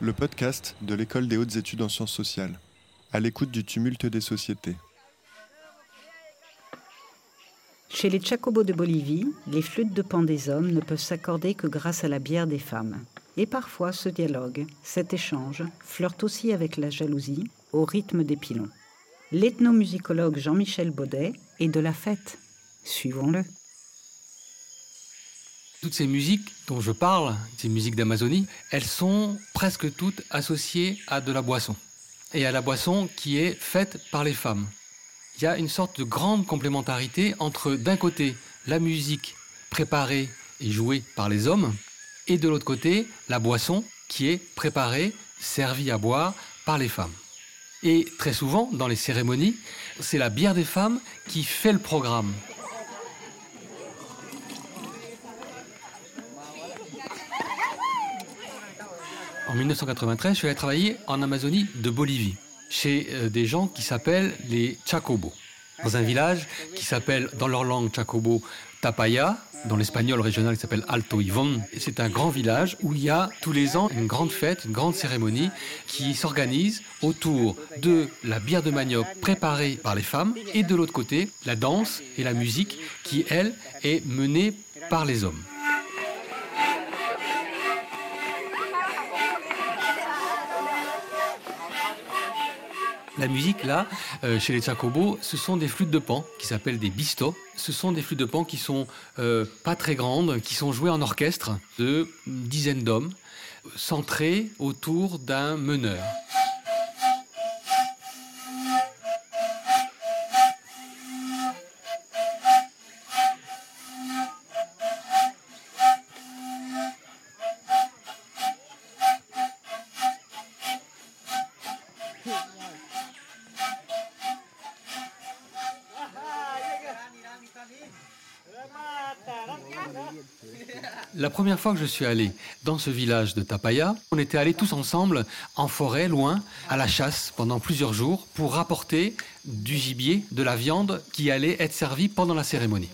Le podcast de l'École des hautes études en sciences sociales, à l'écoute du tumulte des sociétés. Chez les Chacobos de Bolivie, les flûtes de pan des hommes ne peuvent s'accorder que grâce à la bière des femmes. Et parfois, ce dialogue, cet échange, flirte aussi avec la jalousie, au rythme des pilons. L'ethnomusicologue Jean-Michel Baudet est de la fête. Suivons-le. Toutes ces musiques dont je parle, ces musiques d'Amazonie, elles sont presque toutes associées à de la boisson. Et à la boisson qui est faite par les femmes. Il y a une sorte de grande complémentarité entre, d'un côté, la musique préparée et jouée par les hommes, et de l'autre côté, la boisson qui est préparée, servie à boire par les femmes. Et très souvent, dans les cérémonies, c'est la bière des femmes qui fait le programme. En 1993, je suis allé travailler en Amazonie de Bolivie, chez euh, des gens qui s'appellent les Chacobos, dans un village qui s'appelle, dans leur langue Chacobo, Tapaya, dans l'espagnol régional qui s'appelle Alto Ivon. C'est un grand village où il y a tous les ans une grande fête, une grande cérémonie qui s'organise autour de la bière de manioc préparée par les femmes et de l'autre côté, la danse et la musique qui, elle, est menée par les hommes. La musique, là, euh, chez les Chacobos, ce sont des flûtes de pan qui s'appellent des bistos. Ce sont des flûtes de pan qui sont euh, pas très grandes, qui sont jouées en orchestre de dizaines d'hommes, centrés autour d'un meneur. La première fois que je suis allé dans ce village de Tapaya, on était allés tous ensemble en forêt, loin, à la chasse pendant plusieurs jours pour rapporter du gibier, de la viande qui allait être servie pendant la cérémonie.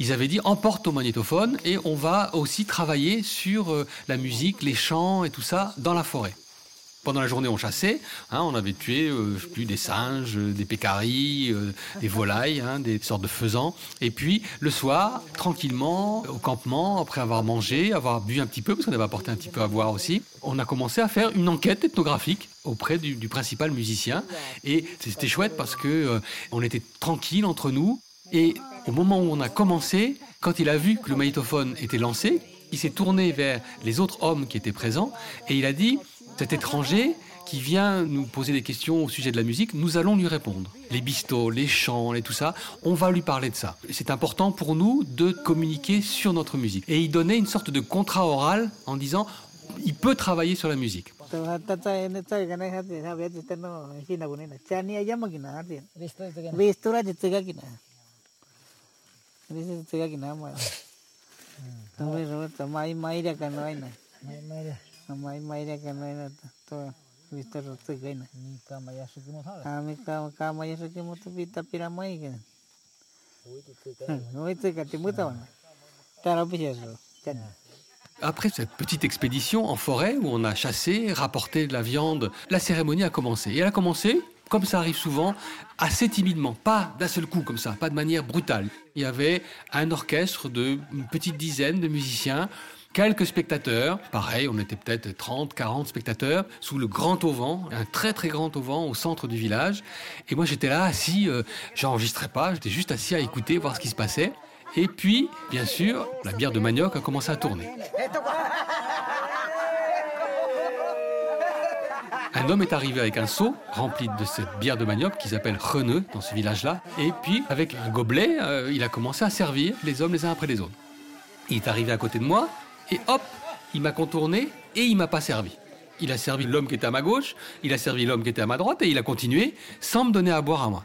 Ils avaient dit emporte au magnétophone et on va aussi travailler sur euh, la musique, les chants et tout ça dans la forêt. Pendant la journée, on chassait. Hein, on avait tué euh, plus des singes, euh, des pécaris, euh, des volailles, hein, des sortes de faisans. Et puis le soir, tranquillement, au campement, après avoir mangé, avoir bu un petit peu, parce qu'on avait apporté un petit peu à boire aussi, on a commencé à faire une enquête ethnographique auprès du, principal musicien. Et c'était chouette parce que on était tranquille entre nous. Et au moment où on a commencé, quand il a vu que le magnétophone était lancé, il s'est tourné vers les autres hommes qui étaient présents et il a dit cet étranger qui vient nous poser des questions au sujet de la musique, nous allons lui répondre. Les bistos, les chants et tout ça, on va lui parler de ça. C'est important pour nous de communiquer sur notre musique. Et il donnait une sorte de contrat oral en disant, il peut travailler sur la musique. Après cette petite expédition en forêt où on a chassé, rapporté de la viande, la cérémonie a commencé. Et elle a commencé, comme ça arrive souvent, assez timidement, pas d'un seul coup comme ça, pas de manière brutale. Il y avait un orchestre de une petite dizaine de musiciens quelques spectateurs. Pareil, on était peut-être 30, 40 spectateurs sous le grand auvent, un très très grand auvent au centre du village. Et moi j'étais là assis, euh, j'enregistrais pas, j'étais juste assis à écouter, voir ce qui se passait. Et puis, bien sûr, la bière de manioc a commencé à tourner. Un homme est arrivé avec un seau rempli de cette bière de manioc qui s'appelle Reneux dans ce village-là. Et puis, avec un gobelet, euh, il a commencé à servir les hommes les uns après les autres. Il est arrivé à côté de moi, et hop, il m'a contourné et il m'a pas servi. Il a servi l'homme qui était à ma gauche, il a servi l'homme qui était à ma droite et il a continué sans me donner à boire à moi.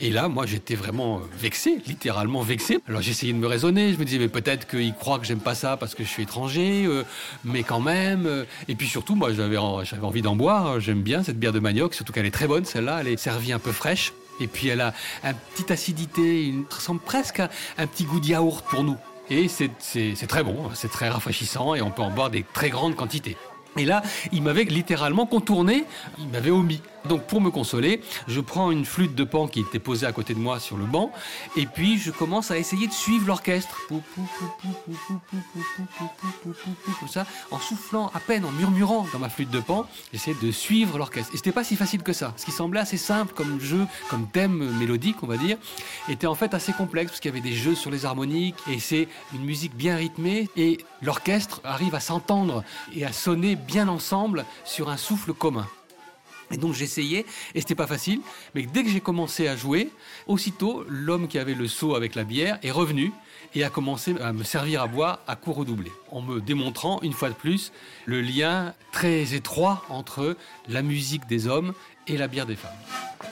Et là, moi, j'étais vraiment vexé, littéralement vexé. Alors essayé de me raisonner, je me disais, mais peut-être qu'il croit que j'aime pas ça parce que je suis étranger, euh, mais quand même. Euh. et puis surtout, moi, j'avais j'avais envie d'en boire. J'aime bien cette bière de manioc, surtout qu'elle est très bonne, celle-là. Elle est servie un peu fraîche. Et puis elle a une petite acidité, une, ressemble presque à un petit goût de yaourt pour nous. Et c'est très bon, c'est très rafraîchissant et on peut en boire des très grandes quantités. Et là, il m'avait littéralement contourné, il m'avait omis. Donc pour me consoler, je prends une flûte de pan qui était posée à côté de moi sur le banc, et puis je commence à essayer de suivre l'orchestre. Comme ça, en soufflant à peine, en murmurant dans ma flûte de pan, j'essayais de suivre l'orchestre. Et c'était pas si facile que ça. Ce qui semblait assez simple comme jeu, comme thème mélodique, on va dire, était en fait assez complexe parce qu'il y avait des jeux sur les harmoniques, et c'est une musique bien rythmée, et l'orchestre arrive à s'entendre et à sonner bien ensemble sur un souffle commun. Et donc j'essayais, et c'était pas facile, mais dès que j'ai commencé à jouer, aussitôt l'homme qui avait le seau avec la bière est revenu et a commencé à me servir à boire à court redoublé, en me démontrant une fois de plus le lien très étroit entre la musique des hommes et la bière des femmes.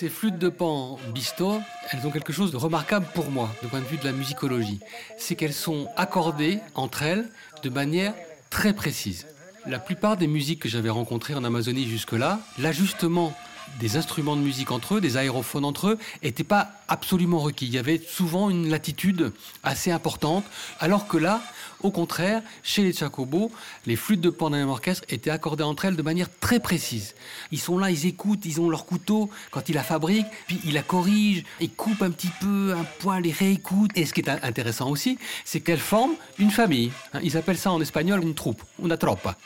Ces flûtes de pan bisto, elles ont quelque chose de remarquable pour moi, du point de vue de la musicologie. C'est qu'elles sont accordées entre elles de manière très précise. La plupart des musiques que j'avais rencontrées en Amazonie jusque-là, l'ajustement des instruments de musique entre eux, des aérophones entre eux, n'était pas absolument requis. Il y avait souvent une latitude assez importante, alors que là, au contraire, chez les Chacobos, les flûtes de pan d'un orchestre étaient accordées entre elles de manière très précise. Ils sont là, ils écoutent, ils ont leur couteau quand ils la fabriquent, puis ils la corrigent, ils coupent un petit peu un poil, ils réécoutent. Et ce qui est intéressant aussi, c'est qu'elles forment une famille. Ils appellent ça en espagnol une troupe, una tropa.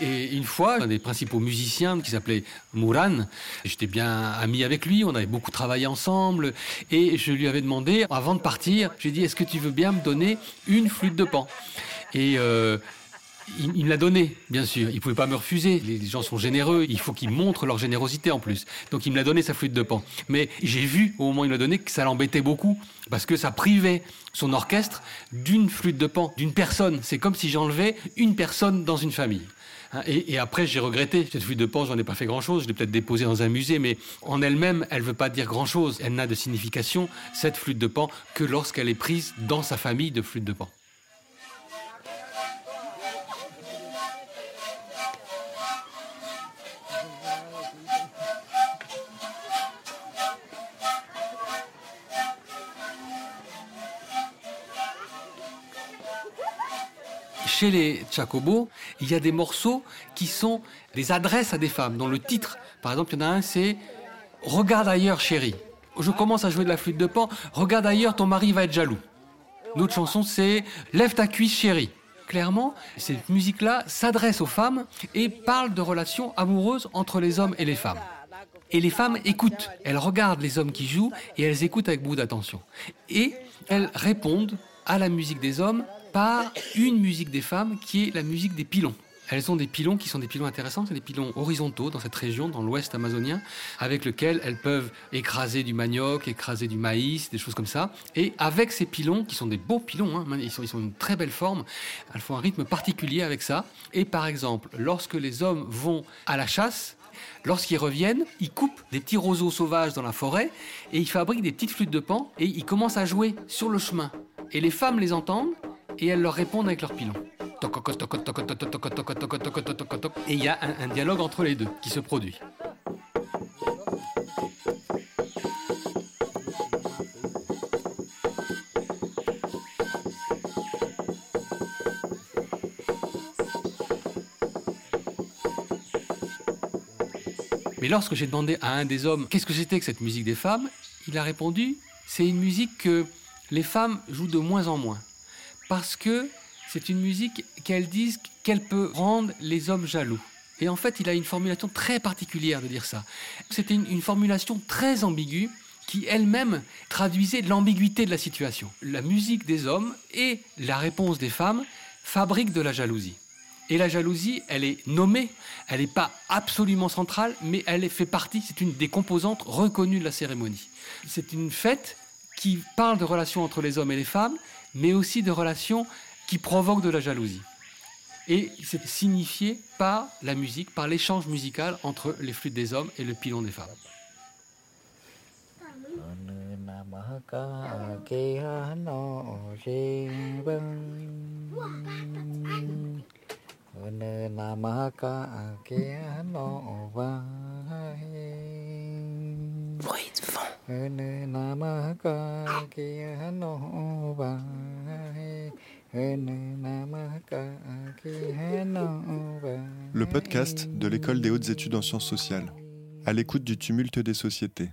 Et une fois, un des principaux musiciens qui s'appelait Mouran, j'étais bien ami avec lui, on avait beaucoup travaillé ensemble, et je lui avais demandé, avant de partir, j'ai dit, est-ce que tu veux bien me donner une flûte de pan? Et euh, il, me l'a donné, bien sûr. Il ne pouvait pas me refuser. Les gens sont généreux. Il faut qu'ils montrent leur générosité en plus. Donc il me l'a donné sa flûte de pan. Mais j'ai vu au moment où il l'a donné que ça l'embêtait beaucoup parce que ça privait son orchestre d'une flûte de pan, d'une personne. C'est comme si j'enlevais une personne dans une famille. Hein, et, après, j'ai regretté. Cette flûte de pan, j'en ai pas fait grand-chose. Je l'ai peut-être déposée dans un musée, mais en elle-même, elle veut pas dire grand-chose. Elle n'a de signification, cette flûte de pan, que lorsqu'elle est prise dans sa famille de flûte de pan. Chez les Chacobos, il y a des morceaux qui sont des adresses à des femmes, dont le titre, par exemple, il y en a un, c'est Regarde ailleurs, chérie. Je commence à jouer de la flûte de pan, regarde ailleurs, ton mari va être jaloux. L'autre chanson, c'est Lève ta cuisse, chérie. Clairement, cette musique-là s'adresse aux femmes et parle de relations amoureuses entre les hommes et les femmes. Et les femmes écoutent, elles regardent les hommes qui jouent et elles écoutent avec beaucoup d'attention. Et elles répondent à la musique des hommes par une musique des femmes qui est la musique des pilons. Elles ont des pilons qui sont des pilons intéressants, c'est des pilons horizontaux dans cette région, dans l'ouest amazonien, avec lesquels elles peuvent écraser du manioc, écraser du maïs, des choses comme ça. Et avec ces pilons, qui sont des beaux pilons, hein, ils, sont, ils sont une très belle forme, elles font un rythme particulier avec ça. Et par exemple, lorsque les hommes vont à la chasse, Lorsqu'ils reviennent, ils coupent des petits roseaux sauvages dans la forêt et ils fabriquent des petites flûtes de pan et ils commencent à jouer sur le chemin. Et les femmes les entendent et elles leur répondent avec leur pilon. Et il y a un, dialogue entre les deux qui se produit. Mais lorsque j'ai demandé à un des hommes qu'est-ce que c'était que cette musique des femmes, il a répondu c'est une musique que les femmes jouent de moins en moins parce que c'est une musique qu'elles disent qu'elle peut rendre les hommes jaloux. Et en fait, il a une formulation très particulière de dire ça. C'était une, formulation très ambiguë qui elle-même traduisait l'ambiguïté de la situation. La musique des hommes et la réponse des femmes fabrique de la jalousie. Et la jalousie, elle est nommée, elle n'est pas absolument centrale, mais elle fait partie, c'est une des composantes reconnues de la cérémonie. C'est une fête qui parle de relations entre les hommes et les femmes, mais aussi de relations qui provoquent de la jalousie. Et c'est signifié par la musique, par l'échange musical entre les flûtes des hommes et le pilon des femmes. Le podcast de l'École des hautes études en sciences sociales, à l'écoute du tumulte des sociétés.